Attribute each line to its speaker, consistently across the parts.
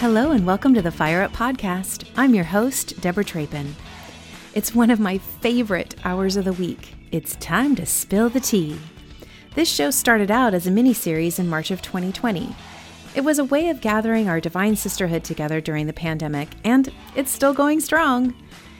Speaker 1: Hello, and welcome to the Fire Up Podcast. I'm your host, Deborah Trapin. It's one of my favorite hours of the week. It's time to spill the tea. This show started out as a mini series in March of 2020. It was a way of gathering our divine sisterhood together during the pandemic, and it's still going strong.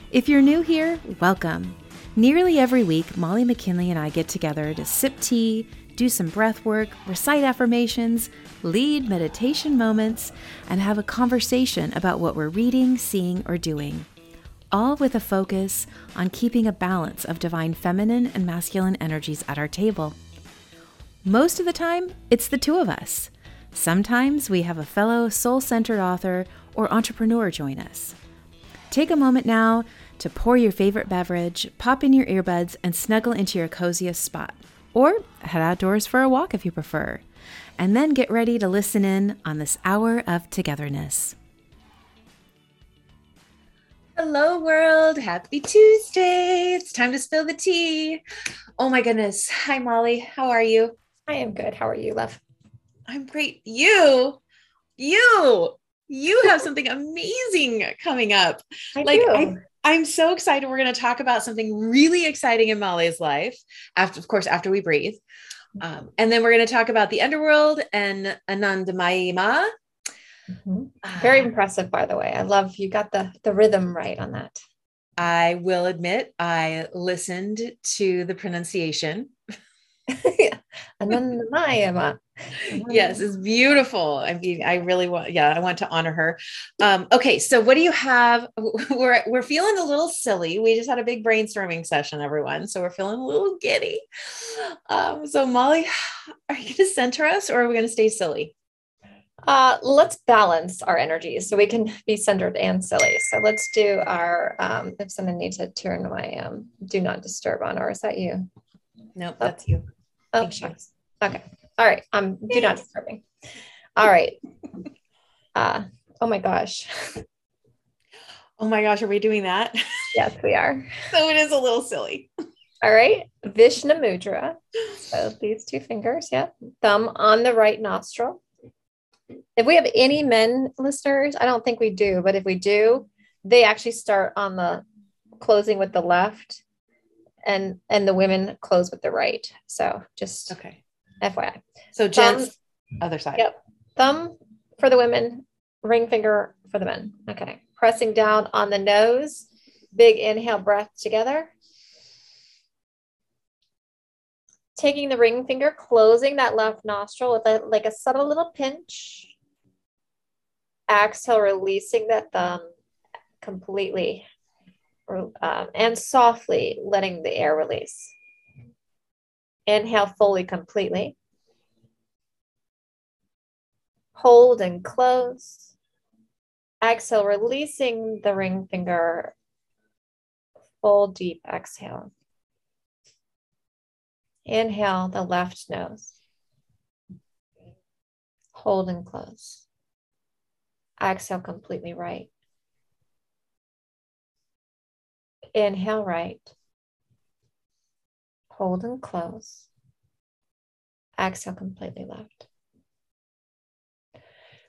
Speaker 1: If you're new here, welcome. Nearly every week, Molly McKinley and I get together to sip tea, do some breath work, recite affirmations, lead meditation moments, and have a conversation about what we're reading, seeing, or doing. All with a focus on keeping a balance of divine feminine and masculine energies at our table. Most of the time, it's the two of us. Sometimes we have a fellow soul centered author or entrepreneur join us. Take a moment now to pour your favorite beverage, pop in your earbuds, and snuggle into your coziest spot. Or head outdoors for a walk if you prefer. And then get ready to listen in on this hour of togetherness. Hello, world. Happy Tuesday. It's time to spill the tea. Oh, my goodness. Hi, Molly. How are you?
Speaker 2: I am good. How are you, love?
Speaker 1: I'm great. You, you, you have something amazing coming up.
Speaker 2: I
Speaker 1: like,
Speaker 2: do.
Speaker 1: I, I'm so excited. We're going to talk about something really exciting in Molly's life. After, of course, after we breathe. Um, and then we're going to talk about the underworld and Anandamayi Ma.
Speaker 2: Mhm. Very
Speaker 1: Uh,
Speaker 2: impressive, by the way. I love you got the the rhythm right on that.
Speaker 1: I will admit, I listened to the pronunciation.
Speaker 2: and then the Maya.
Speaker 1: Yes, it's beautiful. I mean, I really want, yeah, I want to honor her. Um, okay, so what do you have? We're we're feeling a little silly. We just had a big brainstorming session, everyone. So we're feeling a little giddy. Um, so Molly, are you gonna center us or are we gonna stay silly?
Speaker 2: Uh, let's balance our energies so we can be centered and silly. So let's do our. Um, if someone needs to turn my um, do not disturb on, or is that you?
Speaker 1: Nope, that's you.
Speaker 2: Oh,
Speaker 1: Thank you.
Speaker 2: Okay. All right. Um, do not disturbing. All right. Uh, oh my gosh.
Speaker 1: Oh my gosh, are we doing that?
Speaker 2: Yes, we are.
Speaker 1: so it is a little silly.
Speaker 2: All right. Vishnu Mudra. So these two fingers, yeah. Thumb on the right nostril. If we have any men listeners, I don't think we do, but if we do, they actually start on the closing with the left and and the women close with the right. So just
Speaker 1: Okay.
Speaker 2: FYI.
Speaker 1: So gents, other side.
Speaker 2: Yep. Thumb for the women, ring finger for the men. Okay. Pressing down on the nose. Big inhale breath together. Taking the ring finger, closing that left nostril with a like a subtle little pinch. Exhale, releasing that thumb completely um, and softly letting the air release. Inhale fully, completely. Hold and close. Exhale, releasing the ring finger. Full deep exhale. Inhale the left nose. Hold and close. Exhale completely right. Inhale right. Hold and close. Exhale completely left.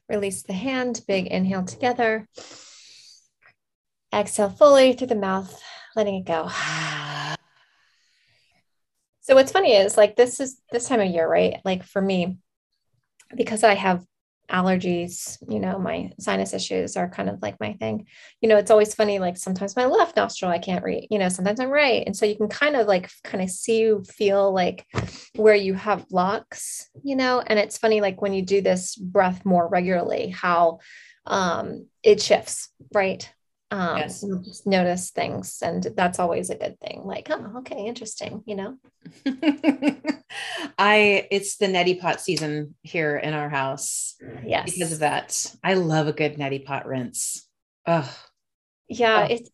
Speaker 2: Release the hand, big inhale together. Exhale fully through the mouth, letting it go. So what's funny is like this is this time of year, right? Like for me, because I have allergies, you know, my sinus issues are kind of like my thing. You know, it's always funny, like sometimes my left nostril I can't read, you know, sometimes I'm right. And so you can kind of like kind of see, you feel like where you have blocks, you know, and it's funny, like when you do this breath more regularly, how um it shifts, right? Um,
Speaker 1: Yes.
Speaker 2: just notice things, and that's always a good thing. Like, oh, okay, interesting, you know.
Speaker 1: I it's the neti pot season here in our house
Speaker 2: Yes,
Speaker 1: because of that. I love a good neti pot rinse. oh
Speaker 2: yeah,
Speaker 1: Oh.
Speaker 2: it's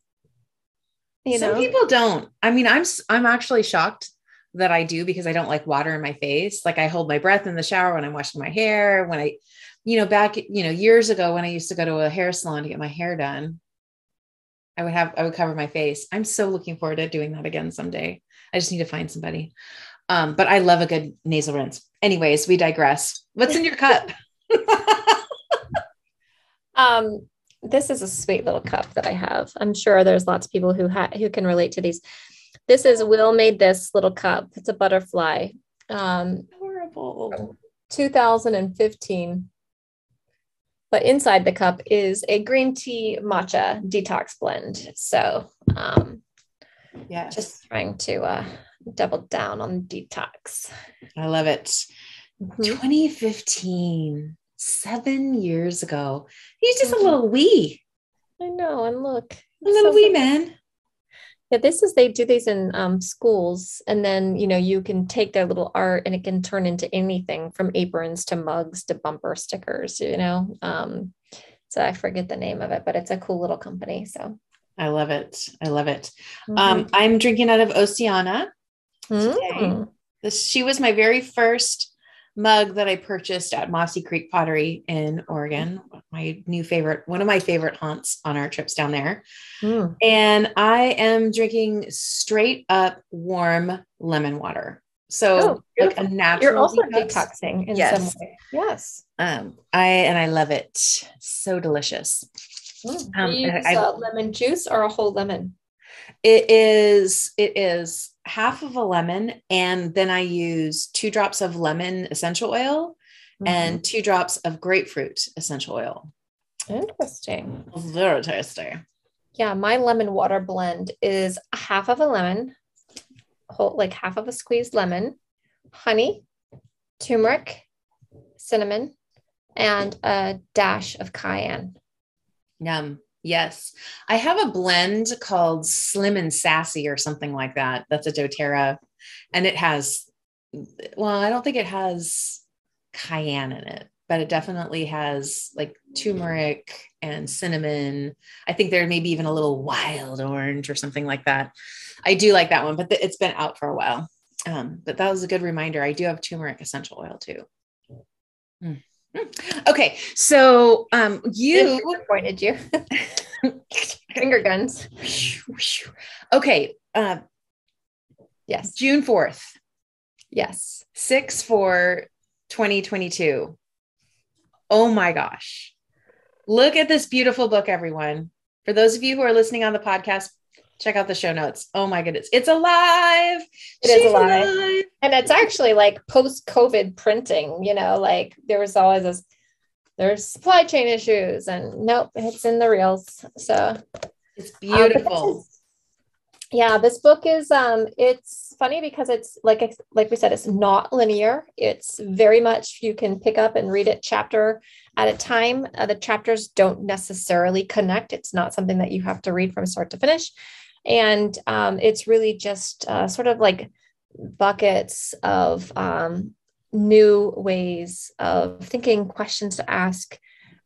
Speaker 2: you
Speaker 1: Some
Speaker 2: know,
Speaker 1: people don't. I mean, I'm i'm actually shocked that I do because I don't like water in my face. Like I hold my breath in the shower when I'm washing my hair. When I, you know, back you know years ago when I used to go to a hair salon to get my hair done, I would have I would cover my face. I'm so looking forward to doing that again someday. I just need to find somebody. Um, but I love a good nasal rinse. Anyways, we digress. What's in your cup?
Speaker 2: Um, this is a sweet little cup that I have. I'm sure there's lots of people who ha- who can relate to these. This is Will made this little cup. It's a butterfly. Um,
Speaker 1: Horrible.
Speaker 2: 2015. But inside the cup is a green tea matcha detox blend. So um,
Speaker 1: Yeah.
Speaker 2: just trying to uh, double down on detox.
Speaker 1: I love it.
Speaker 2: Mhm.
Speaker 1: 2015, seven years ago. He's just a
Speaker 2: Mhm.
Speaker 1: little wee,
Speaker 2: I know, and look,
Speaker 1: a little
Speaker 2: so
Speaker 1: wee
Speaker 2: good.
Speaker 1: man.
Speaker 2: Yeah, this is they do these in um, schools, and then you know you can take their little art and it can turn into anything from aprons to mugs to bumper stickers. You know, um, so I forget the name of it, but it's a cool little company. So
Speaker 1: I love it. I love it.
Speaker 2: Mhm.
Speaker 1: Um, I'm drinking out of Oceana. today.
Speaker 2: Mm.
Speaker 1: This she was my very first mug that I purchased at Mossy Creek Pottery in Oregon. My new favorite, one of my favorite haunts on our trips down there.
Speaker 2: Mm.
Speaker 1: And I am drinking straight up warm lemon water. So
Speaker 2: Oh,
Speaker 1: like a natural.
Speaker 2: You're also
Speaker 1: detox.
Speaker 2: detoxing in
Speaker 1: Yes.
Speaker 2: some way. Yes.
Speaker 1: Um, I and I love it. So delicious.
Speaker 2: Mm.
Speaker 1: Um,
Speaker 2: Do you use
Speaker 1: I-
Speaker 2: uh, lemon juice or a whole lemon?
Speaker 1: It is it is half of a lemon, and then I use two drops of lemon essential oil
Speaker 2: Mm-hmm.
Speaker 1: and two drops of grapefruit essential oil.
Speaker 2: interesting.
Speaker 1: Very tasty.
Speaker 2: Yeah, my lemon water blend is half of a lemon, whole like half of a squeezed lemon, honey, turmeric, cinnamon, and a dash of cayenne.
Speaker 1: Yum. Yes. I have a blend called Slim and Sassy or something like that. That's a doTERRA. And it has, well, I don't think it has cayenne in it, but it definitely has like turmeric and cinnamon. I think there may be even a little wild orange or something like that. I do like that one, but it's been out for a while. Um, but that was a good reminder. I do have turmeric essential oil too. Mm. Mm. Okay, so um, you
Speaker 2: pointed you. Finger guns.
Speaker 1: Okay, uh,
Speaker 2: Yes.
Speaker 1: June 4th,
Speaker 2: Yes.
Speaker 1: 6 for 2022. Oh my gosh. Look at this beautiful book, everyone. For those of you who are listening on the podcast, check out the show notes. Oh my goodness. It's alive.
Speaker 2: It is
Speaker 1: She's
Speaker 2: alive. And it's actually like post COVID printing, you know, like there was always this, there's supply chain issues, and nope, it's in the reels. So
Speaker 1: It's
Speaker 2: Um, this
Speaker 1: beautiful.
Speaker 2: is- yeah, this book is um it's funny because it's like it's- like we said it's not linear. It's very much you can pick up and read it chapter at a time. Uh, the chapters don't necessarily connect. It's not something that you have to read from start to finish. And um, it's really just uh, sort of like buckets of um, new ways of thinking, questions to ask.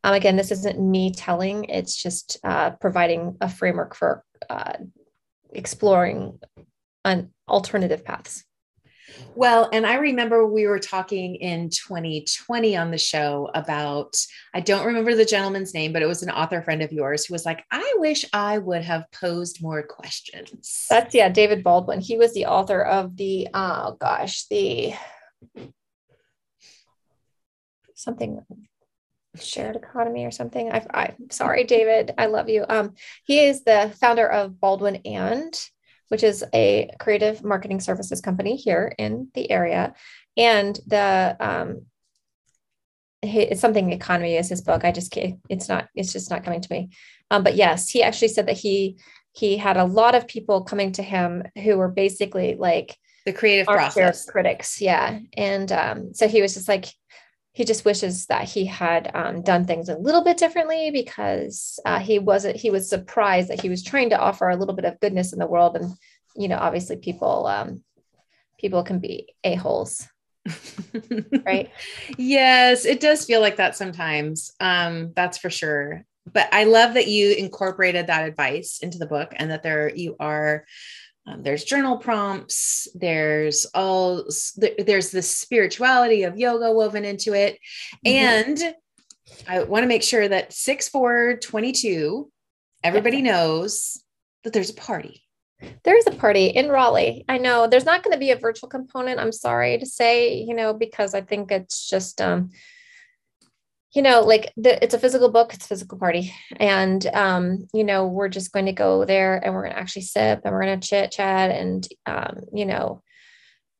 Speaker 2: Um, again, this isn't me telling, it's just uh, providing a framework for uh, exploring an alternative paths.
Speaker 1: Well, and I remember we were talking in 2020 on the show about, I don't remember the gentleman's name, but it was an author friend of yours who was like, I wish I would have posed more questions.
Speaker 2: That's yeah, David Baldwin. He was the author of the oh gosh, the something shared economy or something. I, I'm sorry, David. I love you. Um, he is the founder of Baldwin and, which is a creative marketing services company here in the area, and the um, it's something the economy is his book. I just can't. It's not. It's just not coming to me. Um, but yes, he actually said that he he had a lot of people coming to him who were basically like
Speaker 1: the creative process.
Speaker 2: critics yeah and um, so he was just like he just wishes that he had um, done things a little bit differently because uh, he wasn't he was surprised that he was trying to offer a little bit of goodness in the world and you know obviously people um, people can be a-holes right
Speaker 1: yes, it does feel like that sometimes. Um, that's for sure. But I love that you incorporated that advice into the book and that there you are. Um, there's journal prompts. There's all there's the spirituality of yoga woven into it,
Speaker 2: Mhm.
Speaker 1: and I want to make sure that six four twenty two, everybody knows that there's a party.
Speaker 2: there is a party in Raleigh. I know there's not going to be a virtual component. I'm sorry to say, you know, because I think it's just um you know, like the, it's a physical book, it's physical party. And, um, you know, we're just going to go there and we're going to actually sip and we're going to chit chat. And, um, you know,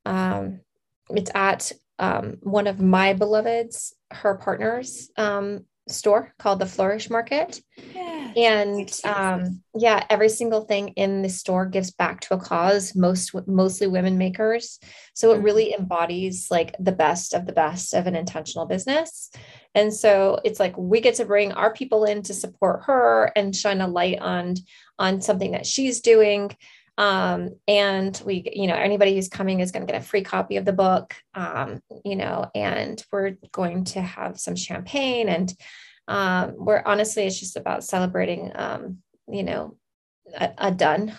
Speaker 2: um, it's at um, one of my beloveds, her partners um, store called the Flourish Market. Yeah, and um, yeah, every single thing in the store gives back to a cause, most mostly women makers. So it mm-hmm. really embodies like the best of the best of an intentional business. And so it's like we get to bring our people in to support her and shine a light on on something that she's doing. Um, and we, you know, anybody who's coming is going to get a free copy of the book. Um, you know, and we're going to have some champagne and um, we're honestly it's just about celebrating um, you know, a, a done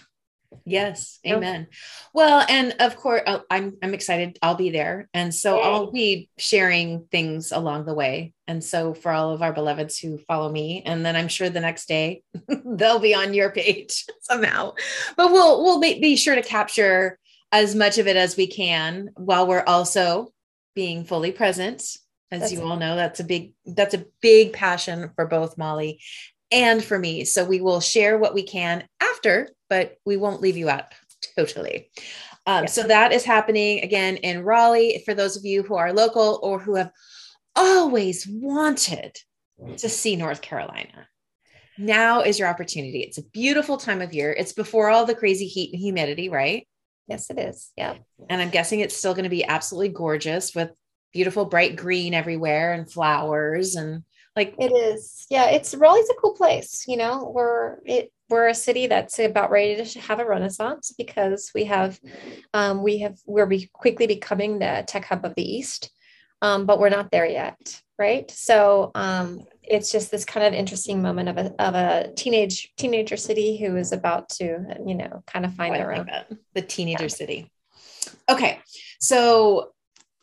Speaker 1: Yes, amen. Well, and of course, uh, I'm I'm excited. I'll be there, and so Yay. I'll be sharing things along the way. And so, for all of our beloveds who follow me, and then I'm sure the next day they'll be on your page somehow. But we'll we'll be, be sure to capture as much of it as we can while we're also being fully present. As that's you all know, that's a big that's a big passion for both Molly and for me. So we will share what we can after but we won't leave you out totally. Um, So that is happening again in Raleigh for those of you who are local or who have always wanted to see North Carolina. Now is your opportunity. It's a beautiful time of year. It's before all the crazy heat and humidity, right?
Speaker 2: Yes, it is. Yeah.
Speaker 1: And I'm guessing it's still going to be absolutely gorgeous with beautiful bright green everywhere and flowers and like
Speaker 2: it is. Yeah, it's Raleigh's a cool place. You know, we're it we're a city that's about ready to have a renaissance because we have um, we have we're be quickly becoming the tech hub of the east um, but we're not there yet right? So um, it's just this kind of interesting moment of a, of a teenage teenager city who is about to you know kind of find oh, their own.
Speaker 1: the teenager yeah. city. Okay so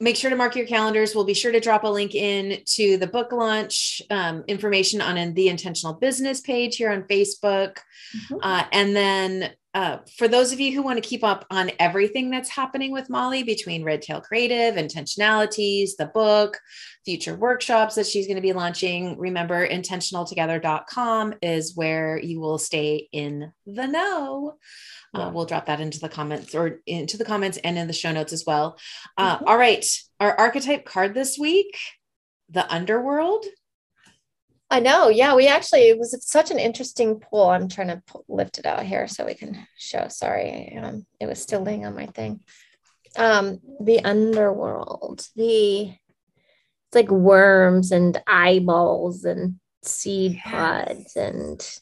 Speaker 1: make sure to mark your calendars. We'll be sure to drop a link in to the book launch um, information on in the intentional business page here on Facebook. Mm-hmm. Uh, and then uh, for those of you who want to keep up on everything that's happening with Molly between Red Tail Creative, intentionalities, the book, future workshops that she's going to be launching, remember intentionaltogether.com is where you will stay in the know. Uh, we'll drop that into the comments or into the comments and in the show notes as well. Uh, mm-hmm. all right. Our archetype card this week, the underworld.
Speaker 2: I know. Yeah, we actually, it was such an interesting pull. I'm trying to pull, lift it out here so we can show. Sorry. Um, it was still laying on my thing. Um, the underworld, the, it's like worms and eyeballs and seed yes. pods and,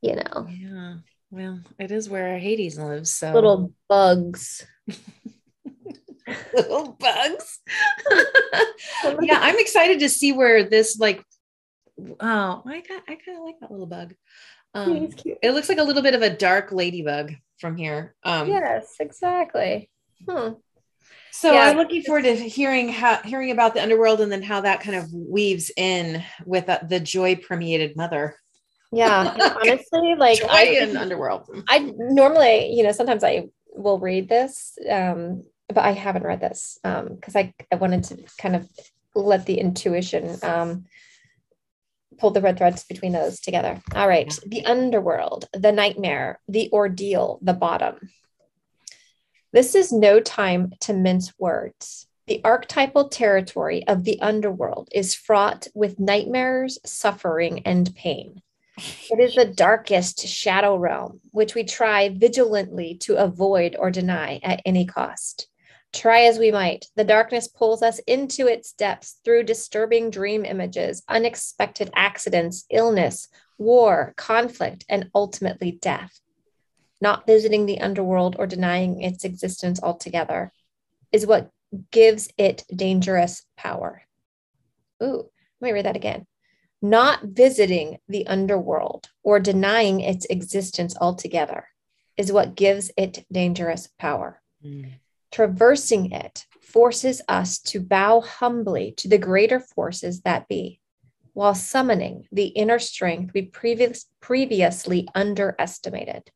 Speaker 2: you know.
Speaker 1: Yeah. Well, it is where Hades lives. So
Speaker 2: little bugs.
Speaker 1: little bugs. yeah, I'm excited to see where this like. Oh, I got. I kind of like that little bug. Um, it looks like a little bit of a dark ladybug from here. Um,
Speaker 2: yes, exactly. Hmm.
Speaker 1: So yeah. I'm looking forward to hearing how hearing about the underworld and then how that kind of weaves in with uh, the joy permeated mother
Speaker 2: yeah honestly like
Speaker 1: I in underworld.
Speaker 2: I normally you know sometimes I will read this um but I haven't read this um because I, I wanted to kind of let the intuition um pull the red threads between those together. All right yeah. the underworld the nightmare the ordeal the bottom. This is no time to mince words. The archetypal territory of the underworld is fraught with nightmares, suffering, and pain. It is the darkest shadow realm, which we try vigilantly to avoid or deny at any cost. Try as we might, the darkness pulls us into its depths through disturbing dream images, unexpected accidents, illness, war, conflict, and ultimately death. Not visiting the underworld or denying its existence altogether is what gives it dangerous power. Ooh, let me read that again not visiting the underworld or denying its existence altogether is what gives it dangerous power. Mm. Traversing it forces us to bow humbly to the greater forces that be, while summoning the inner strength we previous, previously underestimated.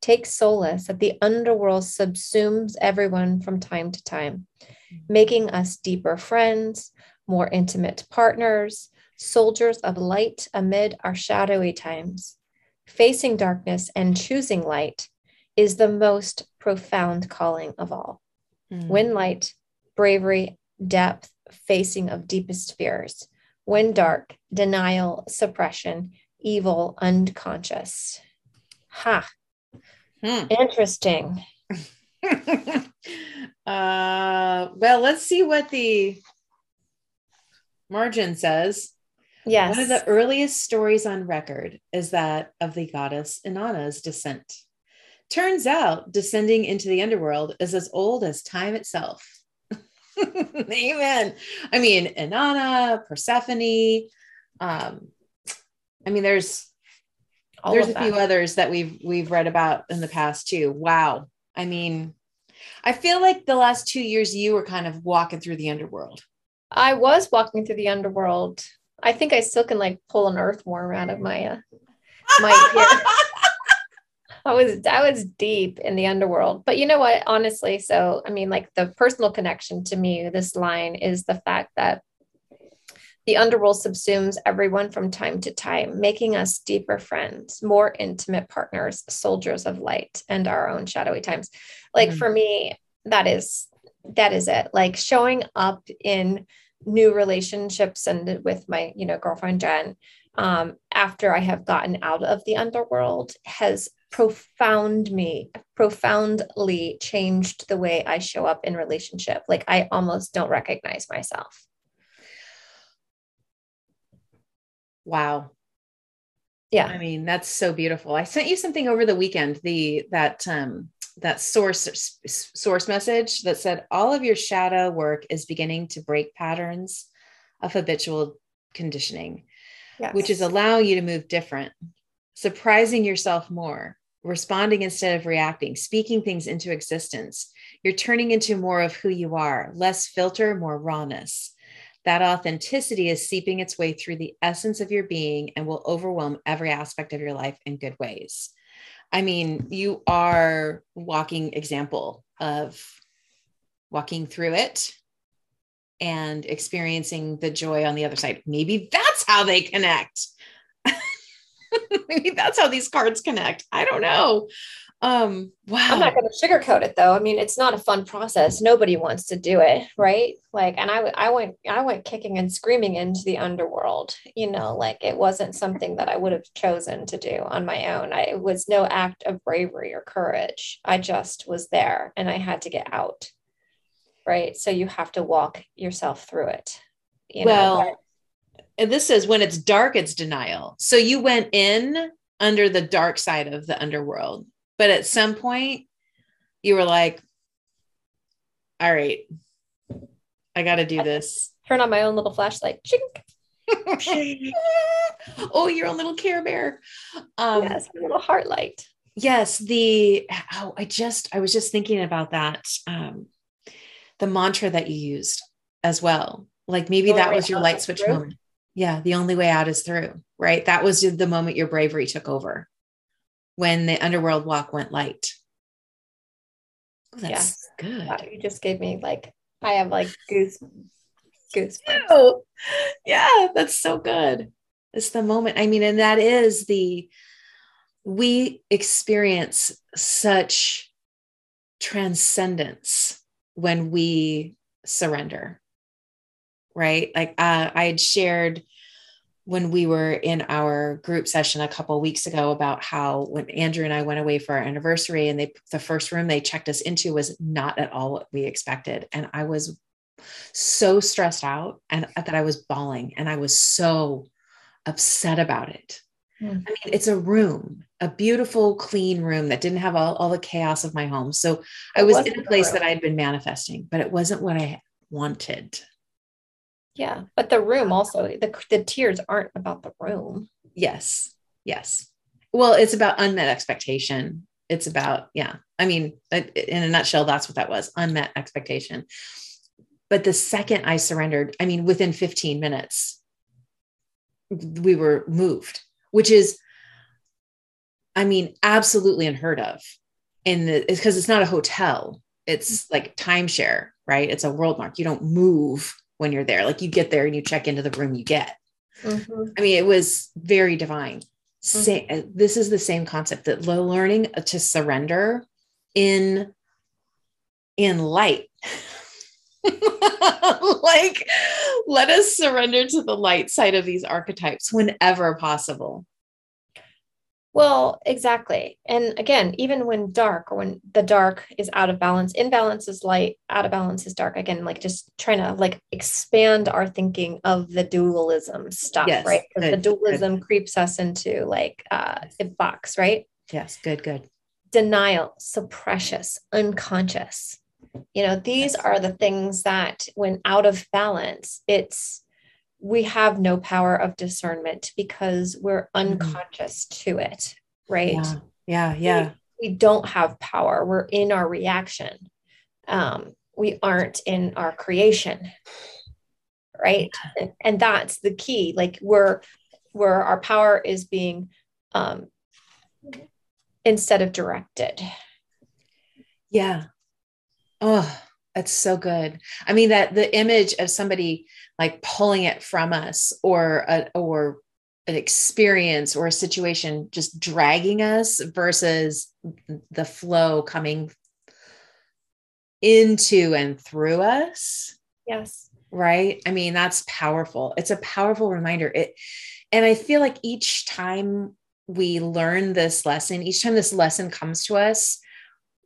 Speaker 2: Take solace that the underworld subsumes everyone from time to time, mm. making us deeper friends, more intimate partners, soldiers of light amid our shadowy times. Facing darkness and choosing light is the most profound calling of all. Mm. When light, bravery, depth, facing of deepest fears. When dark, denial, suppression, evil, unconscious. Ha. Hmm. Interesting.
Speaker 1: uh, well, let's see what the margin says.
Speaker 2: Yes.
Speaker 1: One of the earliest stories on record is that of the goddess Inanna's descent. Turns out descending into the underworld is as old as time itself. Amen. I mean, Inanna, Persephone. Um, I mean, there's All there's a few others that we've we've read about in the past too. Wow. I mean, I feel like the last two years you were kind of walking through the underworld.
Speaker 2: I was walking through the underworld. I think I still can like pull an earthworm out of my uh, my I was I was deep in the underworld. But you know what? Honestly, so I mean, like the personal connection to me, this line is the fact that the underworld subsumes everyone from time to time, making us deeper friends, more intimate partners, soldiers of light, and our own shadowy times. Like mm-hmm. for me, that is that is it. Like showing up in new relationships and with my, you know, girlfriend Jen, um, after I have gotten out of the underworld has profound me profoundly changed the way I show up in relationship. Like I almost don't recognize myself.
Speaker 1: Wow.
Speaker 2: Yeah.
Speaker 1: I mean, that's so beautiful. I sent you something over the weekend, the that um that source source message that said all of your shadow work is beginning to break patterns of habitual conditioning, yes. which is allowing you to move different, surprising yourself more, responding instead of reacting, speaking things into existence. You're turning into more of who you are, less filter, more rawness. That authenticity is seeping its way through the essence of your being and will overwhelm every aspect of your life in good ways. I mean, you are walking example of walking through it and experiencing the joy on the other side. Maybe that's how they connect. Maybe that's how these cards connect. I don't know. Um, wow.
Speaker 2: I'm not going to sugarcoat it though. I mean, it's not a fun process. Nobody wants to do it, right? Like, and I, I went, I went kicking and screaming into the underworld. You know, like it wasn't something that I would have chosen to do on my own. I, it was no act of bravery or courage. I just was there, and I had to get out. Right. So you have to walk yourself through it.
Speaker 1: You well, know? and this is when it's dark, it's denial. So you went in under the dark side of the underworld. But at some point, you were like, all right, I got to do this.
Speaker 2: Turn on my own little flashlight.
Speaker 1: oh, you're a little care bear.
Speaker 2: Um, yes, a little heart light.
Speaker 1: Yes, the oh, I just I was just thinking about that. Um, the mantra that you used as well. Like maybe that was your light switch through. moment yeah the only way out is through right that was the moment your bravery took over when the underworld walk went light.
Speaker 2: Oh, that's yeah. good. Wow, you just gave me like i have like goose goosebumps
Speaker 1: yeah that's so good. It's the moment i mean and that is the we experience such transcendence when we surrender right? Like uh, I had shared when we were in our group session a couple weeks ago about how when Andrew and I went away for our anniversary and they the first room they checked us into was not at all what we expected and I was so stressed out and that I was bawling and I was so upset about it. Mm. I mean, it's a room, a beautiful, clean room that didn't have all, all the chaos of my home. So I was in a place that I'd been manifesting, but it wasn't what I wanted.
Speaker 2: Yeah, but the room also the the tears aren't about the room.
Speaker 1: Yes. Yes. Well, it's about unmet expectation. It's about yeah. I mean, uh, in a nutshell that's what that was, unmet expectation. But the second I surrendered, I mean within 15 minutes we were moved, which is I mean absolutely unheard of in the because it's not a hotel. It's mm-hmm. like timeshare, right? It's a WorldMark. You don't move when you're there. Like you get there and you check into the room you get. Mm-hmm. I mean, it was very divine. mm-hmm. This is the same concept that learning to surrender in in light. like, let us surrender to the light side of these archetypes whenever possible.
Speaker 2: Well, exactly. And again, even when dark or when the dark is out of balance, imbalance is light, out of balance is dark. Again, like just trying to like expand our thinking of the dualism stuff, yes, right? Because the dualism good. creeps us into like uh a box, right?
Speaker 1: Yes, good, good.
Speaker 2: Denial, suppressious, unconscious. You know, these yes. are the things that when out of balance, it's we have no power of discernment because we're mm-hmm. unconscious to it, right?
Speaker 1: Yeah, yeah. yeah.
Speaker 2: We, we, don't have power. We're in our reaction. Um, we aren't in our creation, right? And, and that's the key. Like we're where our power is being um, instead of directed.
Speaker 1: Yeah. Oh, that's so good. I mean that the image of somebody like pulling it from us or a, or an experience or a situation just dragging us versus the flow coming into and through us.
Speaker 2: Yes.
Speaker 1: Right? I mean that's powerful. It's a powerful reminder. It and I feel like each time we learn this lesson, each time this lesson comes to us,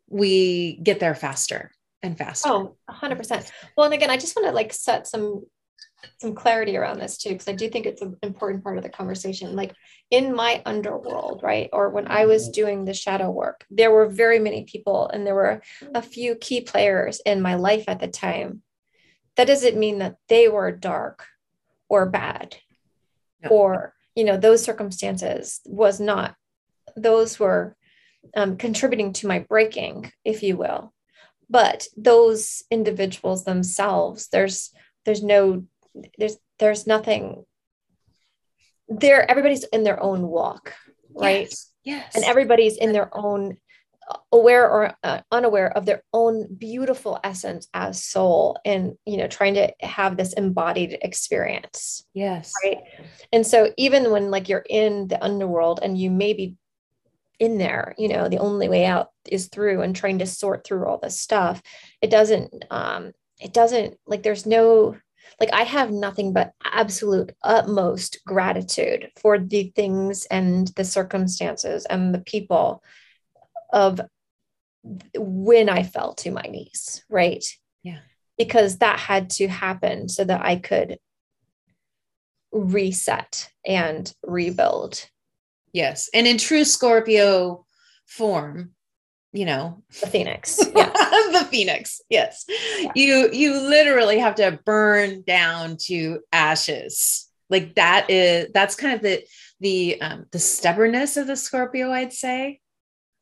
Speaker 1: we get there faster and faster.
Speaker 2: Oh, 100%. Well, and again, I just want to like set some some clarity around this too because I do think it's an important part of the conversation. Like in my underworld, right? Or when I was doing the shadow work, there were very many people and there were a few key players in my life at the time. That doesn't mean that they were dark or bad no. or you know those circumstances was not those were um, contributing to my breaking if you will but those individuals themselves there's there's no there's there's nothing there everybody's in their own walk right?
Speaker 1: Yes, yes.
Speaker 2: and everybody's in their own aware or uh, unaware of their own beautiful essence as soul and you know trying to have this embodied experience
Speaker 1: yes.
Speaker 2: right? And so even when like you're in the underworld and you may be in there you know the only way out is through and trying to sort through all this stuff it doesn't um it doesn't like there's no like i have nothing but absolute utmost gratitude for the things and the circumstances and the people of when i fell to my knees right
Speaker 1: yeah
Speaker 2: because that had to happen so that i could reset and rebuild
Speaker 1: Yes. And in true Scorpio form, you know,
Speaker 2: the phoenix. Yeah.
Speaker 1: the phoenix. Yes. Yeah. You you literally have to burn down to ashes. Like that is that's kind of the the um the stubbornness of the Scorpio, I'd say.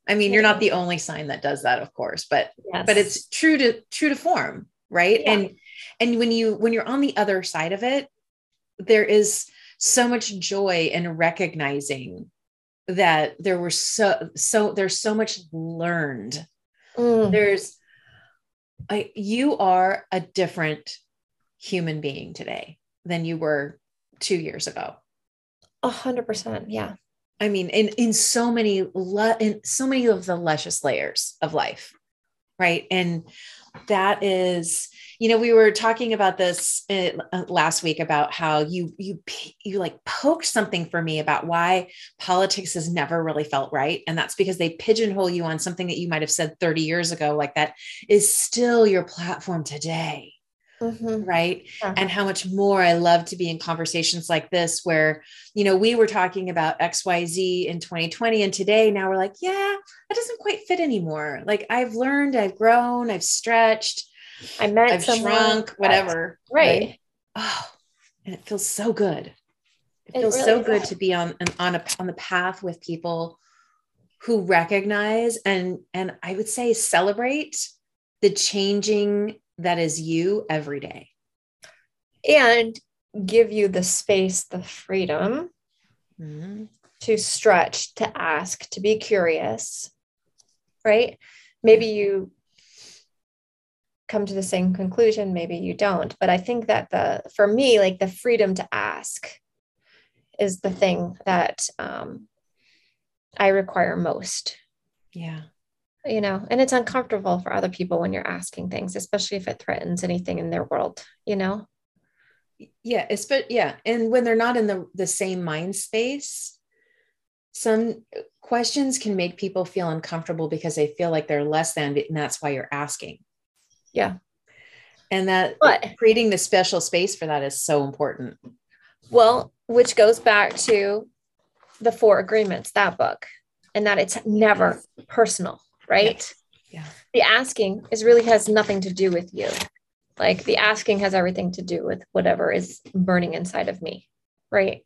Speaker 1: I mean, you're not the only sign that does that, of course, but yes. but it's true to true to form, right? Yeah. And and when you when you're on the other side of it, there is so much joy in recognizing that there were so so there's so much learned. Mm. there's I, you are a different human being today than you were two years ago.
Speaker 2: A hundred percent yeah.
Speaker 1: I mean in in so many le- in so many of the luscious layers of life right? And that is you know we were talking about this uh, last week about how you you you like poked something for me about why politics has never really felt right. And that's because they pigeonhole you on something that you might have said 30 years ago like that is still your platform today Mm-hmm. right yeah. and how much more i love to be in conversations like this where you know we were talking about xyz in 2020 and today now we're like yeah that doesn't quite fit anymore like i've learned i've grown i've stretched
Speaker 2: I met
Speaker 1: I've someone, shrunk, whatever.
Speaker 2: Right. right.
Speaker 1: Oh, and it feels so good. It, it feels really so good to be on on a on the path with people who recognize and and I would say celebrate the changing that is you every day.
Speaker 2: And give you the space, the freedom mm-hmm. to stretch, to ask, to be curious. Right? Maybe you come to the same conclusion maybe you don't but i think that the for me like the freedom to ask is the thing that um, I require most.
Speaker 1: Yeah.
Speaker 2: You know, and it's uncomfortable for other people when you're asking things, especially if it threatens anything in their world, you know?
Speaker 1: Yeah. It's, but yeah. And when they're not in the, the same mind space, some questions can make people feel uncomfortable because they feel like they're less than, and that's why you're asking.
Speaker 2: Yeah.
Speaker 1: And that but, creating the special space for that is so important.
Speaker 2: Well, which goes back to the four agreements, that book, and that it's never personal, right?
Speaker 1: Yeah. yeah.
Speaker 2: The asking is really has nothing to do with you. Like the asking has everything to do with whatever is burning inside of me, right?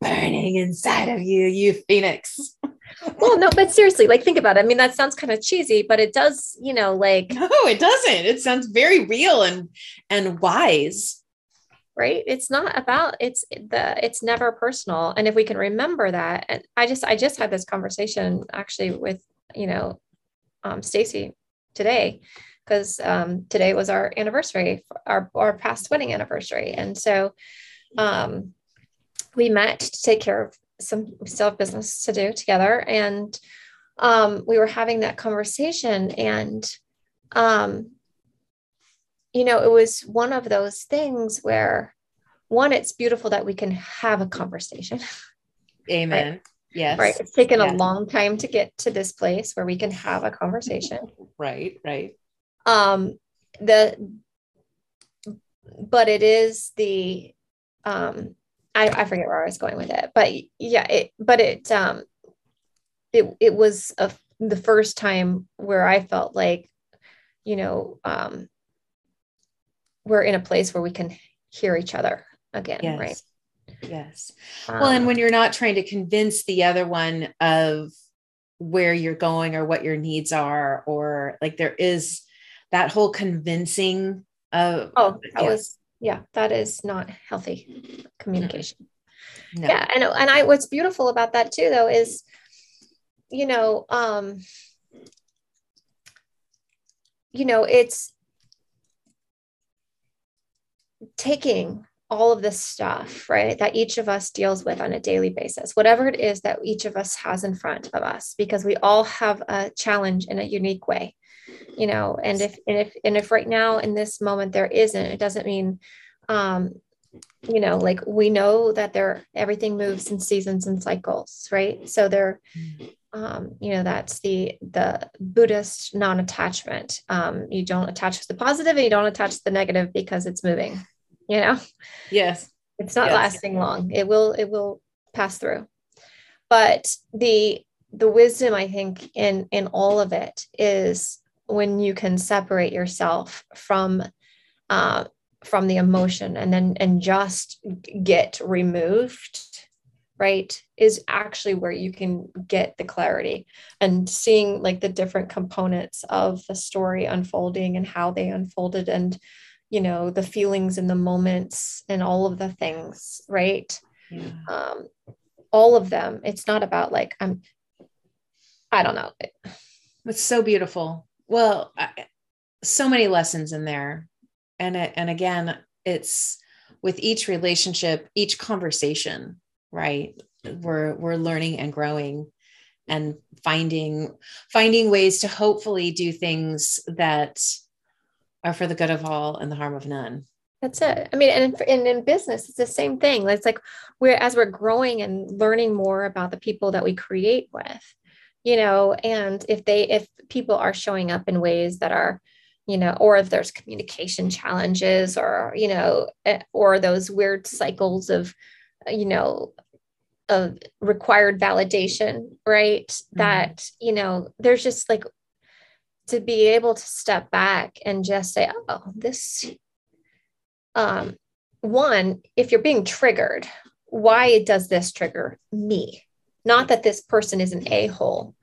Speaker 1: Burning inside of you, you phoenix.
Speaker 2: well, no, but seriously, like think about it. I mean, that sounds kind of cheesy, but it does, you know, like
Speaker 1: no, it doesn't. It sounds very real and and wise
Speaker 2: right it's not about it's the it's never personal and if we can remember that and i just i just had this conversation actually with you know um, stacy today because um, today was our anniversary our our past wedding anniversary and so um, we met to take care of some still have business to do together and um, we were having that conversation and um, you know, it was one of those things where one, it's beautiful that we can have a conversation.
Speaker 1: Amen.
Speaker 2: Right?
Speaker 1: Yes.
Speaker 2: Right. It's taken a long time to get to this place where we can have a conversation.
Speaker 1: right, right.
Speaker 2: Um, the but it is the um I, I forget where I was going with it, but yeah, it but it um it it was a, the first time where I felt like, you know, um we're in a place where we can hear each other again,
Speaker 1: yes.
Speaker 2: right?
Speaker 1: Yes. Um, well, and when you're not trying to convince the other one of where you're going or what your needs are, or like there is that whole convincing of
Speaker 2: oh, that yeah. was yeah, that is not healthy communication. No. Yeah, and and I what's beautiful about that too though is you know um you know it's taking all of this stuff, right, that each of us deals with on a daily basis, whatever it is that each of us has in front of us, because we all have a challenge in a unique way, you know. And if and if and if right now in this moment there isn't, it doesn't mean, um, you know, like we know that there everything moves in seasons and cycles, right? So there, um, you know, that's the the Buddhist non-attachment. Um, you don't attach to the positive and you don't attach to the negative because it's moving you know?
Speaker 1: Yes.
Speaker 2: It's not
Speaker 1: yes.
Speaker 2: lasting long. It will it will pass through. But the the wisdom i think in in all of it is when you can separate yourself from uh, from the emotion and then and just get removed right is actually where you can get the clarity and seeing like the different components of the story unfolding and how they unfolded and you know the feelings and the moments and all of the things right? Yeah. um all of them. It's not about like i'm i don't know.
Speaker 1: It's so beautiful. Well I, so many lessons in there. And it, and again it's with each relationship each conversation right? We're we're learning and growing and finding finding ways to hopefully do things that are for the good of all and the harm of none.
Speaker 2: That's it. I mean, and in, in business, it's the same thing. It's like we're as we're growing and learning more about the people that we create with, you know, and if they if people are showing up in ways that are, you know, or if there's communication challenges or, you know, eh, or those weird cycles of, you know, of required validation, right? Mm-hmm. That, you know, there's just like to be able to step back and just say, oh, this, um, one, if you're being triggered, why does this trigger me? Not that this person is an a hole,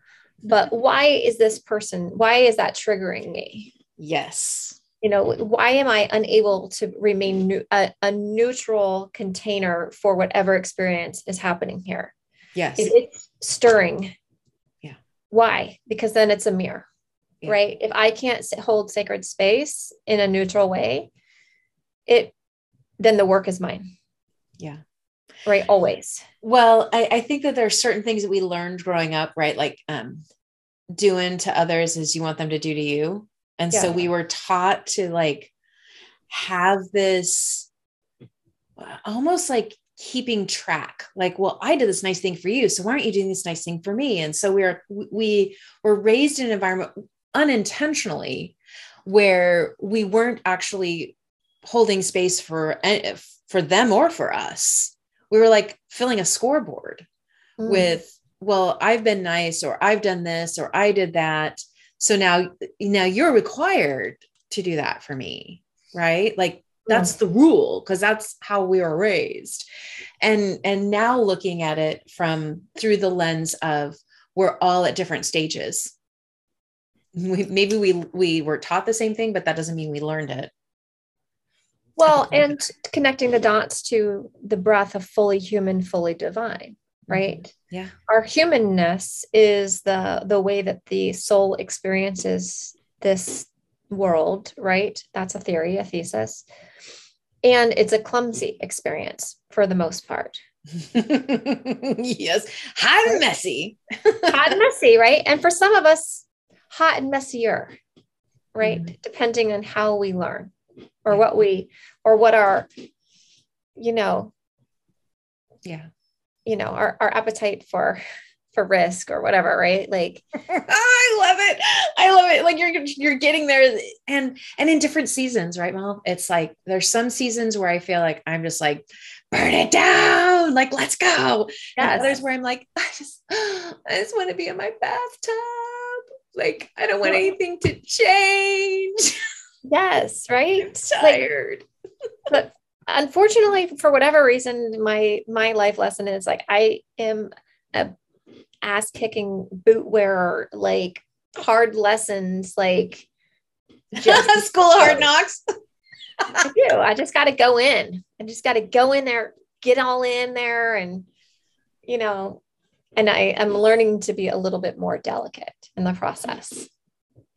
Speaker 2: but why is this person, why is that triggering me?
Speaker 1: Yes.
Speaker 2: You know, why am I unable to remain ne- a, a neutral container for whatever experience is happening here?
Speaker 1: Yes.
Speaker 2: If it's stirring.
Speaker 1: Yeah.
Speaker 2: Why? Because then it's a mirror yeah. right? If I can't hold sacred space in a neutral way, it then the work is mine.
Speaker 1: Yeah.
Speaker 2: right always
Speaker 1: well I, I think that there are certain things that we learned growing up right like um doing to others as you want them to do to you and yeah. so we were taught to like have this almost like keeping track like well i did this nice thing for you so why aren't you doing this nice thing for me and so we're we were raised in an environment unintentionally where we weren't actually holding space for eh, for them or for us. We were like filling a scoreboard mm. with well i've been nice or i've done this or i did that. So now now you're required to do that for me right? Like that's the rule because that's how we were raised. And and now looking at it from through the lens of we're all at different stages we, maybe we we were taught the same thing but that doesn't mean we learned it.
Speaker 2: Well and connecting the dots to the breath of fully human fully divine mm-hmm. right?
Speaker 1: Yeah.
Speaker 2: Our humanness is the the way that the soul experiences this world right? That's a theory a thesis. And it's a clumsy experience for the most part.
Speaker 1: Yes. Hot and messy.
Speaker 2: Hot and messy right? And for some of us hot and messier right? Mm-hmm. depending on how we learn or what we or what our you know
Speaker 1: yeah.
Speaker 2: you know our, our appetite for for risk or whatever right? Like
Speaker 1: i love it. I love it. Like you're you're getting there. And and in different seasons right mom it's like there's some seasons where i feel like i'm just like burn it down. Like let's go. Yes. and others where i'm like i just i just want to be in my bathtub like i don't want anything to change
Speaker 2: yes right
Speaker 1: I'm tired
Speaker 2: like, but unfortunately for whatever reason my my life lesson is like i am a ass kicking boot wearer, like hard lessons, like
Speaker 1: just school hard knocks.
Speaker 2: I do. I just got to go in. I just got to go in there, get all in there, and you know, and I am learning to be a little bit more delicate in the process.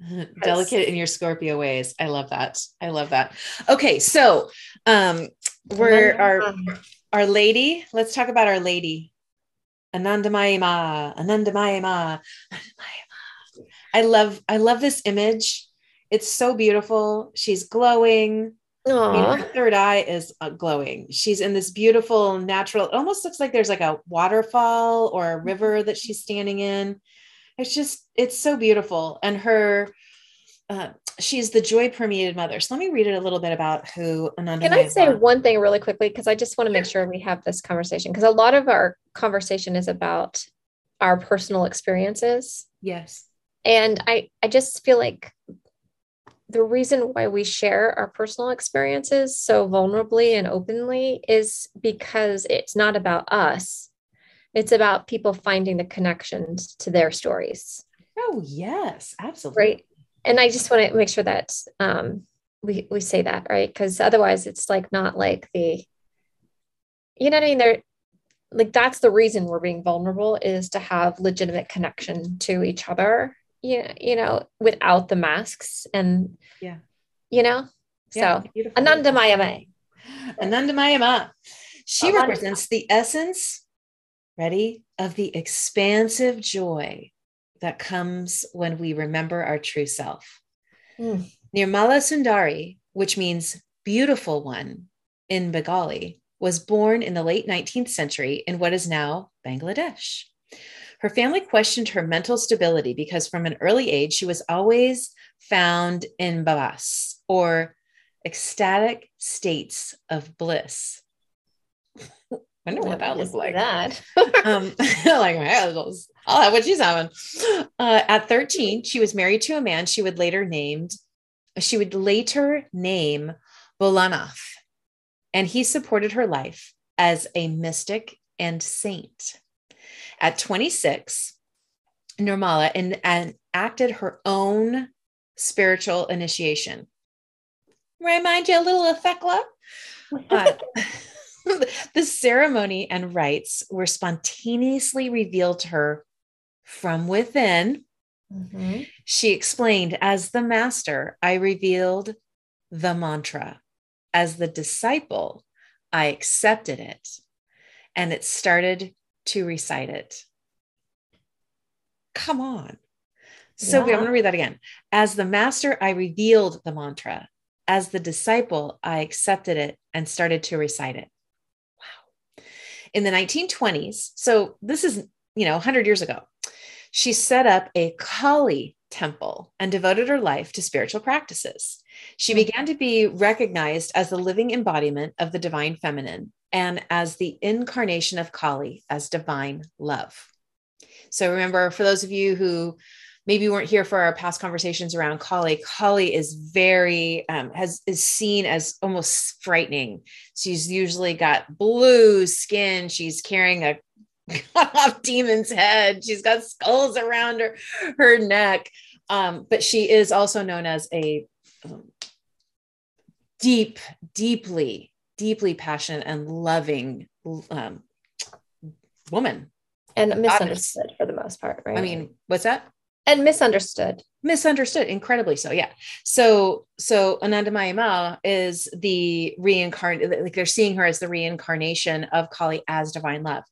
Speaker 1: Delicate in your Scorpio ways. I love that. I love that. Okay, so um, we're our our lady. Let's talk about our lady. Anandamayi Ma, Anandamayama, Anandamayi Ma. I love, I love this image. It's so beautiful. She's glowing. Her third eye is uh, glowing. She's in this beautiful natural, it almost looks like there's like a waterfall or a river that she's standing in. It's just, it's so beautiful. And her, uh, she's the joy permeated mother. So let me read it a little bit about who Ananda.
Speaker 2: Can I say one thing really quickly? Because I just want to make sure we have this conversation because a lot of our conversation is about our personal experiences.
Speaker 1: Yes.
Speaker 2: And I, I just feel like the reason why we share our personal experiences so vulnerably and openly is because it's not about us. It's about people finding the connections to their stories.
Speaker 1: Oh, yes, absolutely.
Speaker 2: Right and I just want to make sure that um, we we say that right because otherwise it's like not like the you know what I mean they're like that's the reason we're being vulnerable is to have legitimate connection to each other you, you know without the masks and
Speaker 1: yeah
Speaker 2: you know yeah, so Anandamayi Ma
Speaker 1: anandamayama she Ananda. represents the essence ready of the expansive joy that comes when we remember our true self. Mm. Nirmala Sundari, which means beautiful one in Bengali, was born in the late 19th century in what is now Bangladesh. Her family questioned her mental stability because from an early age, she was always found in bhavas or ecstatic states of bliss. I wonder what that looks like.
Speaker 2: That.
Speaker 1: um, like, I'll have what she's having. Uh, at 13, she was married to a man she would later named, she would later name Bholanath, and he supported her life as a mystic and saint. At 26, Nirmala and, and acted her own spiritual initiation. Remind you a little of Thecla? Uh, the ceremony and rites were spontaneously revealed to her from within. Mm-hmm. She explained, as the master, I revealed the mantra. As the disciple, I accepted it. and it started to recite it. Come on. So yeah. I'm going to read that again. As the master, I revealed the mantra. As the disciple, I accepted it and started to recite it. Wow. In the 1920s, so this is, you know, 100 years ago, she set up a Kali temple and devoted her life to spiritual practices. She mm-hmm. began to be recognized as the living embodiment of the divine feminine and as the incarnation of Kali as divine love. So remember, for those of you who maybe weren't here for our past conversations around Kali, Kali is very um, has is seen as almost frightening. She's usually got blue skin. She's carrying a off demon's head. She's got skulls around her her neck. Um, but she is also known as a um, deep, deeply, deeply passionate and loving um, woman
Speaker 2: and misunderstood for the most part, right?
Speaker 1: I mean, what's that?
Speaker 2: And misunderstood.
Speaker 1: Misunderstood, incredibly so. Yeah. So, so Anandamayi Ma is the reincarnate, like they're seeing her as the reincarnation of Kali as divine love.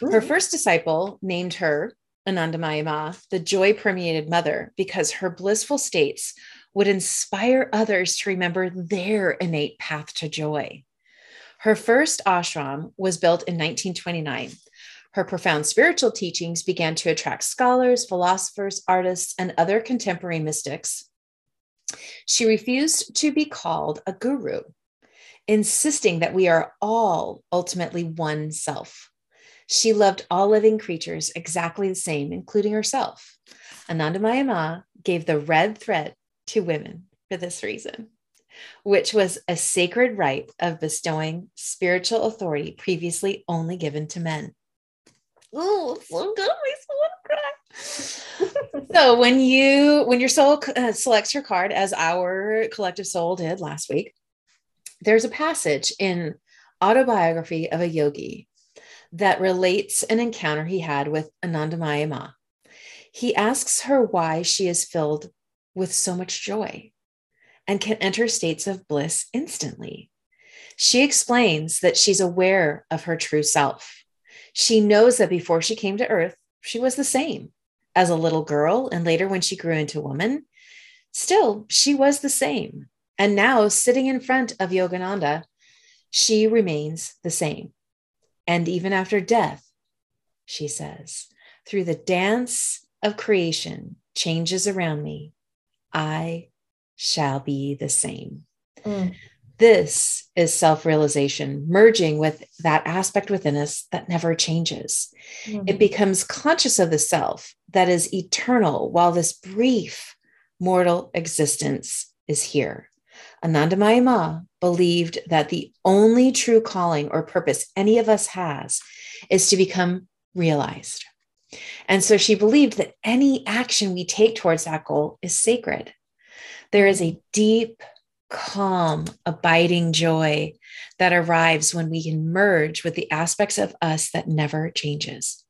Speaker 1: Mm-hmm. Her first disciple named her Anandamayi Ma, the joy permeated mother, because her blissful states would inspire others to remember their innate path to joy. Her first ashram was built in 1929 her profound spiritual teachings began to attract scholars, philosophers, artists, and other contemporary mystics. She refused to be called a guru, insisting that we are all ultimately one self. She loved all living creatures exactly the same, including herself. Anandamayi Ma gave the red thread to women for this reason, which was a sacred rite of bestowing spiritual authority previously only given to men. Oh, so good. Me want to cry. so when you when your soul uh, selects your card, as our collective soul did last week, there's a passage in autobiography of a yogi that relates an encounter he had with Anandamayi Ma. He asks her why she is filled with so much joy and can enter states of bliss instantly. She explains that she's aware of her true self she knows that before she came to earth, she was the same as a little girl. And later, when she grew into woman, still, she was the same. And now, sitting in front of Yogananda, she remains the same. And even after death, she says, through the dance of creation, changes around me, I shall be the same. Mm. This is self realization, merging with that aspect within us that never changes. Mm-hmm. It becomes conscious of the self that is eternal while this brief mortal existence is here. Anandamayi Ma believed that the only true calling or purpose any of us has is to become realized. And so she believed that any action we take towards that goal is sacred. There is a deep calm, abiding joy that arrives when we can merge with the aspects of us that never changes.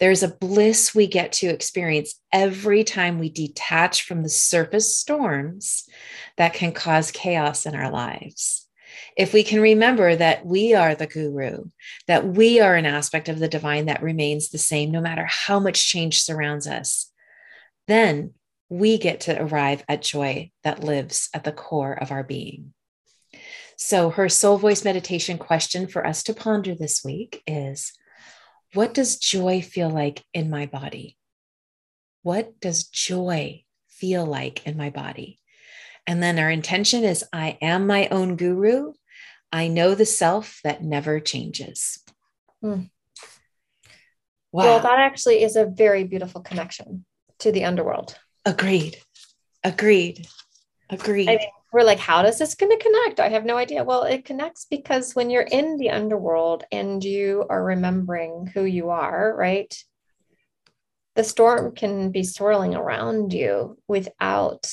Speaker 1: There's a bliss we get to experience every time we detach from the surface storms that can cause chaos in our lives. If we can remember that we are the guru, that we are an aspect of the divine that remains the same no matter how much change surrounds us, then we get to arrive at joy that lives at the core of our being. So, her soul voice meditation question for us to ponder this week is What does joy feel like in my body? What does joy feel like in my body? And then our intention is I am my own guru. I know the self that never changes. Hmm.
Speaker 2: Wow. Well, that actually is a very beautiful connection to the underworld.
Speaker 1: Agreed. Agreed. Agreed. I mean,
Speaker 2: we're like, how does this going to connect? I have no idea. Well, it connects because when you're in the underworld and you are remembering who you are, right? The storm can be swirling around you without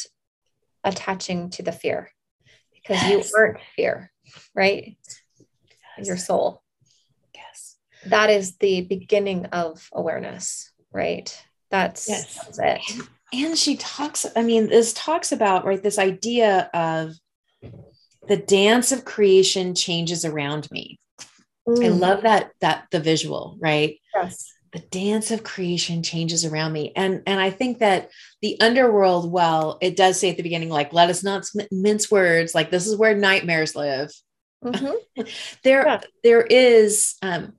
Speaker 2: attaching to the fear because yes. you aren't fear, right? Yes. Your soul.
Speaker 1: Yes.
Speaker 2: That is the beginning of awareness, right? That's, yes. that's it
Speaker 1: and she talks i mean this talks about right this idea of the dance of creation changes around me Mm. I love that that the visual, right?
Speaker 2: Yes.
Speaker 1: The dance of creation changes around me. And and I think that the underworld, well, it does say at the beginning, like, let us not mince words, like this is where nightmares live. Mm-hmm. there, yeah. there is um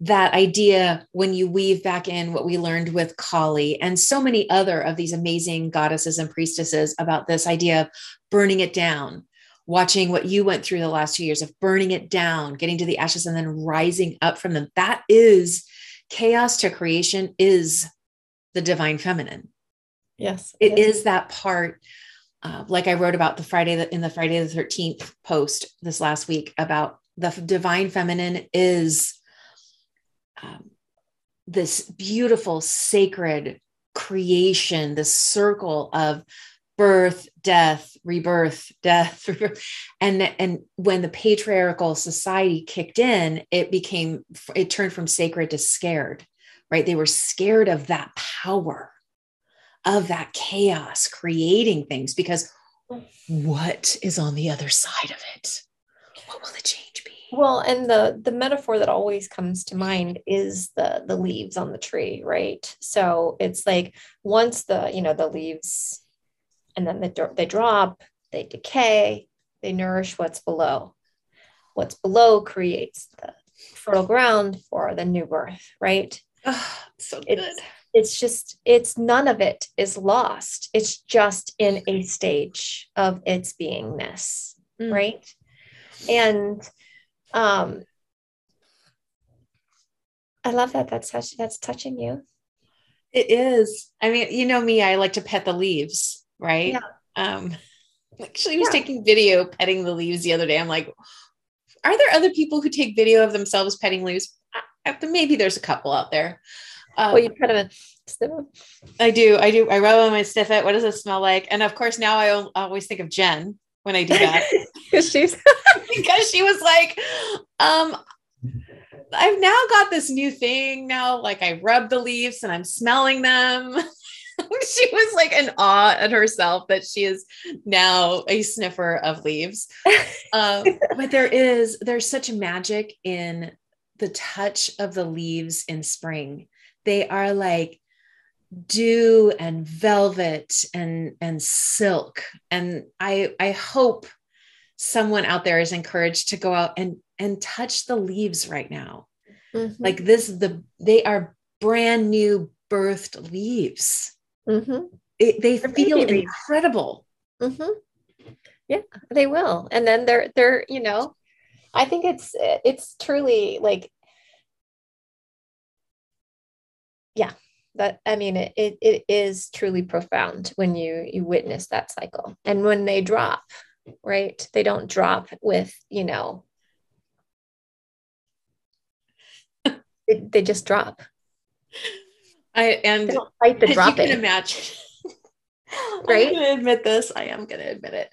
Speaker 1: that idea when you weave back in what we learned with Kali and so many other of these amazing goddesses and priestesses about this idea of burning it down, watching what you went through the last two years of burning it down, getting to the ashes, and then rising up from them. That is chaos to creation, is the divine feminine.
Speaker 2: Yes.
Speaker 1: it is that part. Uh, like I wrote about the Friday that in the Friday the 13th post this last week about the divine feminine is um, this beautiful, sacred creation, this circle of birth, death, rebirth, death, and and when the patriarchal society kicked in, it became it turned from sacred to scared, right? They were scared of that power, of that chaos, creating things because what is on the other side of it? What will the change?
Speaker 2: Well, and the the metaphor that always comes to mind is the the leaves on the tree, right? So it's like once the you know the leaves and then they, they drop, they decay, they nourish what's below. What's below creates the fertile ground for the new birth, right?
Speaker 1: Oh, so good.
Speaker 2: It's, it's just, it's none of it is lost. It's just in a stage of its beingness, mm. right? And um, I love that. That's touch, that's touching you.
Speaker 1: It is. I mean, you know me, I like to pet the leaves right? Yeah. Um, actually, was yeah. taking video petting the leaves the other day. I'm like, are there other people who take video of themselves petting leaves? I, maybe there's a couple out there.
Speaker 2: Um, well, you and sniff them.
Speaker 1: I do. I do. I rub them and sniff it. What does it smell like? And of course, now I always think of Jen when I do that.
Speaker 2: because she's
Speaker 1: because she was like, um, I've now got this new thing now. Like I rub the leaves and I'm smelling them. she was like in awe at herself that she is now a sniffer of leaves. Um, but there is, there's such magic in the touch of the leaves in spring. They are like dew and velvet and and silk. And I I hope someone out there is encouraged to go out and and touch the leaves right now. Mm-hmm. Like this, the they are brand new birthed leaves. Mm-hmm. It, they feel incredible.
Speaker 2: Mm-hmm. Yeah, they will. And then they're they're you know, I think it's it's truly like, yeah, that I mean it it, it is truly profound when you you witness that cycle and when they drop, right? They don't drop with you know. they, they just drop.
Speaker 1: I and
Speaker 2: fight the dropping.
Speaker 1: You can imagine. right? I'm gonna admit this. I am gonna admit it.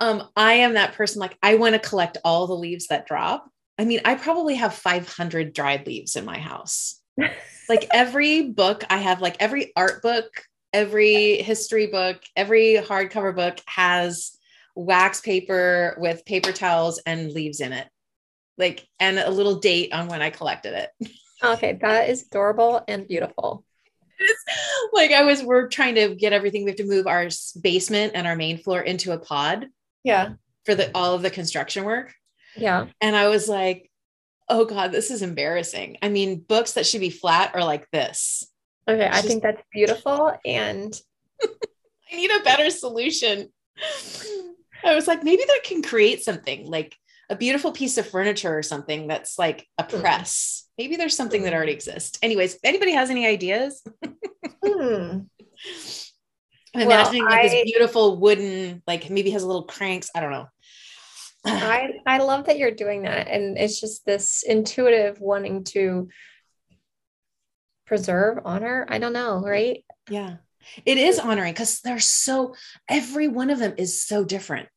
Speaker 1: Um, I am that person. Like I want to collect all the leaves that drop. I mean, I probably have 500 dried leaves in my house. like every book I have, like every art book, every history book, every hardcover book has wax paper with paper towels and leaves in it. Like, and a little date on when I collected it.
Speaker 2: Okay, that is adorable and beautiful
Speaker 1: like I was, we're trying to get everything. We have to move our basement and our main floor into a pod.
Speaker 2: Yeah.
Speaker 1: For the all of the construction work.
Speaker 2: Yeah.
Speaker 1: And I was like, oh God, this is embarrassing. I mean, books that should be flat are like this.
Speaker 2: Okay. I think that's beautiful. And
Speaker 1: I need a better solution. I was like, maybe they can create something like a beautiful piece of furniture or something that's like a hmm. press. Maybe there's something that already exists. Anyways, anybody has any ideas? hmm. I'm imagining well, like I, this beautiful wooden, like maybe has a little cranks. I don't know.
Speaker 2: I I love that you're doing that, and it's just this intuitive wanting to preserve, honor. I don't know, right?
Speaker 1: Yeah, it is honoring because they're so. Every one of them is so different.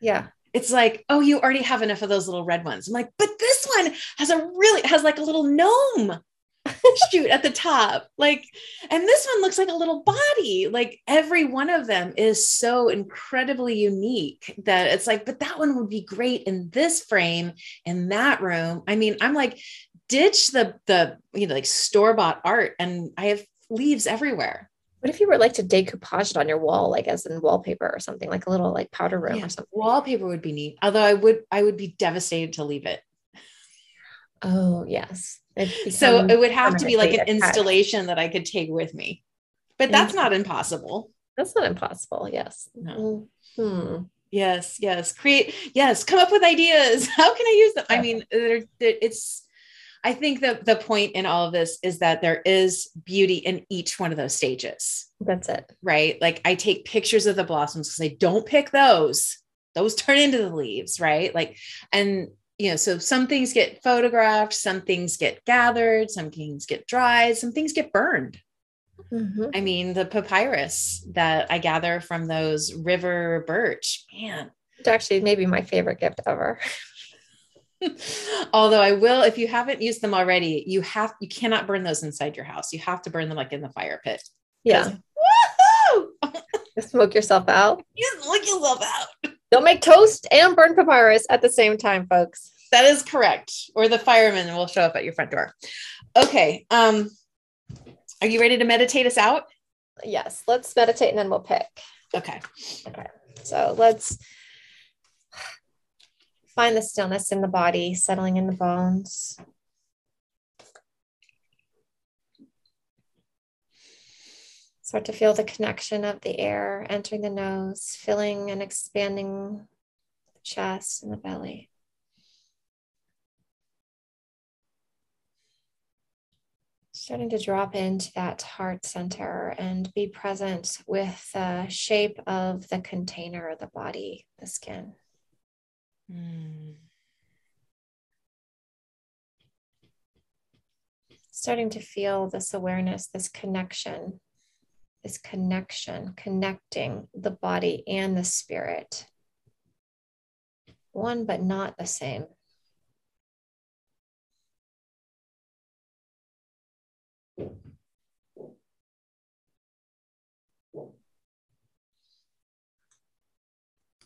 Speaker 2: Yeah,
Speaker 1: it's like, oh, you already have enough of those little red ones. I'm like, but this one has a really has like a little gnome. shoot at the top. Like, and this one looks like a little body. Like every one of them is so incredibly unique that it's like, but that one would be great in this frame in that room. I mean, I'm like, ditch the the you know like store-bought art and I have leaves everywhere.
Speaker 2: What if you were like to decoupage it on your wall, like as in wallpaper or something, like a little like powder room yeah, or something?
Speaker 1: Wallpaper would be neat. Although I would I would be devastated to leave it.
Speaker 2: Oh yes.
Speaker 1: So it would have to be like an installation that I could take with me. But that's not impossible.
Speaker 2: That's not impossible. Yes. No.
Speaker 1: Hmm. Yes, yes. Create, yes, come up with ideas. How can I use them? I mean, it's I think that the point in all of this is that there is beauty in each one of those stages.
Speaker 2: That's it.
Speaker 1: Right. Like I take pictures of the blossoms because I don't pick those. Those turn into the leaves, right? Like, and you know, so some things get photographed, some things get gathered, some things get dried, some things get burned. Mm-hmm. I mean, the papyrus that I gather from those river birch, man.
Speaker 2: It's actually maybe my favorite gift ever.
Speaker 1: Although I will, if you haven't used them already, you have you cannot burn those inside your house. You have to burn them like in the fire pit.
Speaker 2: Yeah. smoke yourself out.
Speaker 1: You smoke yourself out.
Speaker 2: Don't make toast and burn papyrus at the same time, folks.
Speaker 1: That is correct. Or the fireman will show up at your front door. Okay. Um, are you ready to meditate us out?
Speaker 2: Yes. Let's meditate and then we'll pick.
Speaker 1: Okay.
Speaker 2: Okay. So let's Find the stillness in the body, settling in the bones. Start to feel the connection of the air entering the nose, filling and expanding the chest and the belly. Starting to drop into that heart center and be present with the shape of the container, the body, the skin. Mm. Starting to feel this awareness, this connection, this connection, connecting the body and the spirit. One, but not the same.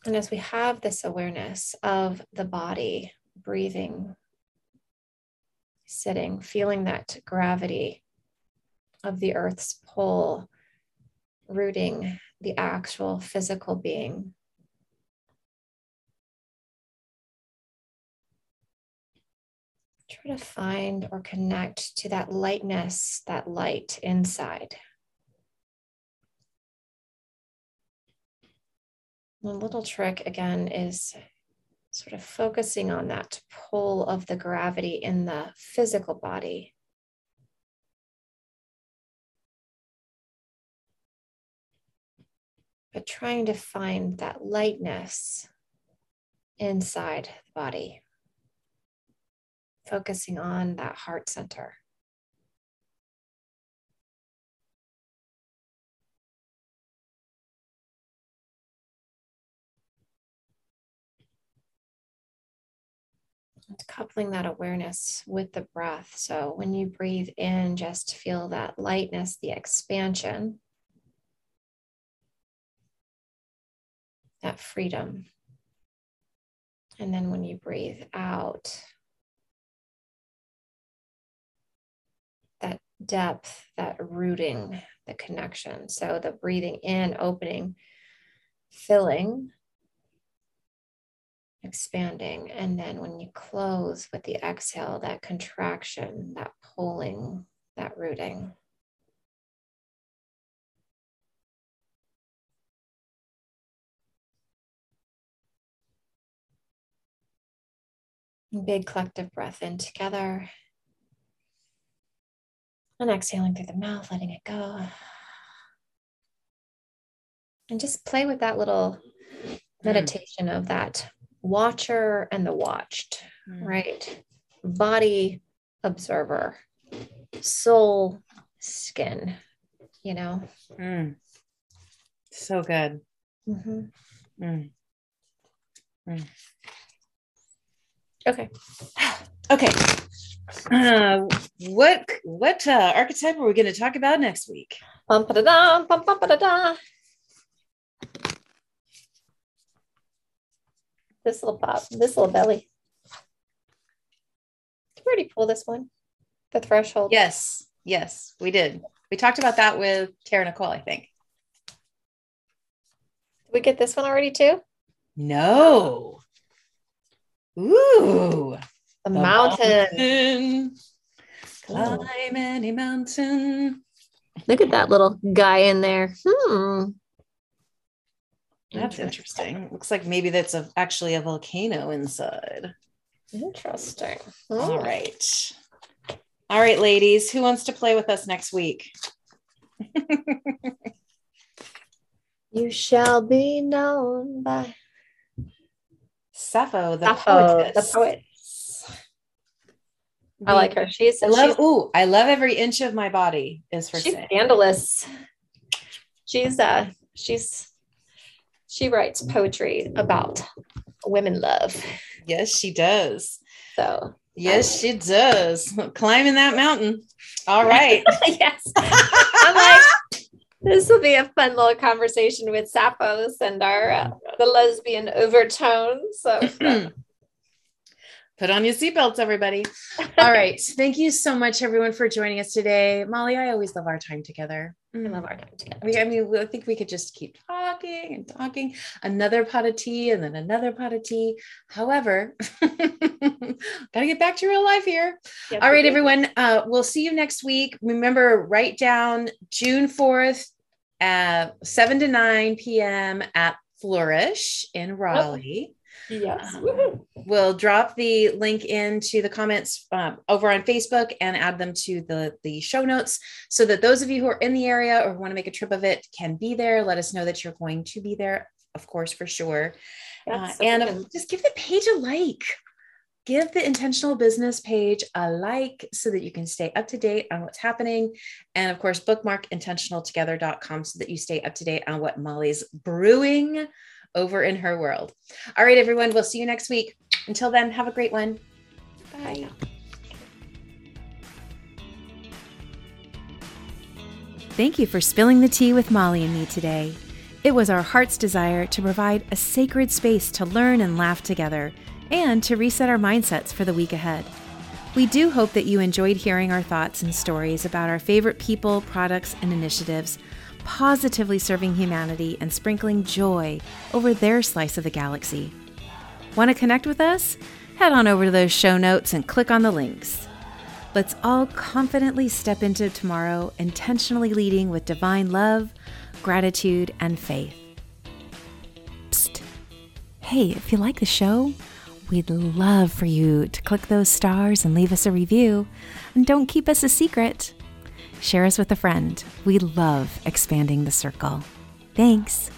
Speaker 2: And as we have this awareness of the body, breathing, sitting, feeling that gravity of the earth's pull, rooting the actual physical being. Try to find or connect to that lightness, that light inside. The little trick again is sort of focusing on that pull of the gravity in the physical body. But trying to find that lightness inside the body, focusing on that heart center. coupling that awareness with the breath. So when you breathe in, just feel that lightness, the expansion, that freedom. And then when you breathe out, that depth, that rooting, the connection. So the breathing in, opening, filling expanding. And then when you close with the exhale, that contraction, that pulling, that rooting. Big collective breath in together. And exhaling through the mouth, letting it go. And just play with that little mm. meditation of that watcher and the watched, mm. right? Body observer, soul skin, you know?
Speaker 1: Mm. So good. Mm-hmm.
Speaker 2: Okay.
Speaker 1: Okay. Uh, what what uh, archetype are we going to talk about next week?
Speaker 2: Bum, ba-da-da, bum, bum, ba-da-da. This little pop, this little belly. Did we already pull this one? The threshold.
Speaker 1: Yes, yes, we did. We talked about that with Tara Nicole, I think.
Speaker 2: Did we get this one already too?
Speaker 1: No. Ooh.
Speaker 2: The, mountain.
Speaker 1: mountain. Climb any mountain.
Speaker 2: Look at that little guy in there. Hmm.
Speaker 1: That's interesting. Looks like maybe that's a, actually a volcano inside.
Speaker 2: Interesting.
Speaker 1: All right. All right, ladies, who wants to play with us next week?
Speaker 2: you shall be known by
Speaker 1: Sappho, the
Speaker 2: Sappho,
Speaker 1: poetess.
Speaker 2: the poet. I like her. She's
Speaker 1: I love.
Speaker 2: she's,
Speaker 1: Ooh, I love every inch of my body. Is for
Speaker 2: she's
Speaker 1: sale.
Speaker 2: scandalous. She's uh she's she writes poetry about women love.
Speaker 1: Yes, she does.
Speaker 2: So
Speaker 1: Yes, she does. Climbing that mountain. All right.
Speaker 2: yes. I'm like, this will be a fun little conversation with Sappho's and our uh, the lesbian overtones. So
Speaker 1: Put on your seatbelts, everybody. All right. Thank you so much, everyone, for joining us today. Molly, I always love our time together.
Speaker 2: I love our time together.
Speaker 1: We, I mean, I think we could just keep talking and talking. Another pot of tea and then another pot of tea. However, gotta get back to real life here.
Speaker 2: Yes,
Speaker 1: All
Speaker 2: we
Speaker 1: right,
Speaker 2: do.
Speaker 1: everyone. Uh, we'll see you next week. Remember, write down June 4th at 7 to 9 p.m. at Flourish in Raleigh.
Speaker 2: Yes.
Speaker 1: Um, We'll drop the link into the comments um, over on Facebook and add them to the, the show notes so that those of you who are in the area or want to make a trip of it can be there. Let us know that you're going to be there, of course, for sure. Uh, and just give the page a like. Give the intentional business page a like so that you can stay up to date on what's happening. And of course, bookmark intentionaltogether.com so that you stay up to date on what Molly's brewing over in her world. All right, everyone, we'll see you next week. Until then, have a great one.
Speaker 2: Bye.
Speaker 3: Thank you for spilling the tea with Molly and me today. It was our heart's desire to provide a sacred space to learn and laugh together and to reset our mindsets for the week ahead. We do hope that you enjoyed hearing our thoughts and stories about our favorite people, products, and initiatives, positively serving humanity and sprinkling joy over their slice of the galaxy. Want to connect with us? Head on over to those show notes and click on the links. Let's all confidently step into tomorrow, intentionally leading with divine love, gratitude, and faith. Psst. Hey, if you like the show, we'd love for you to click those stars and leave us a review. And don't keep us a secret. Share us with a friend. We love expanding the circle. Thanks.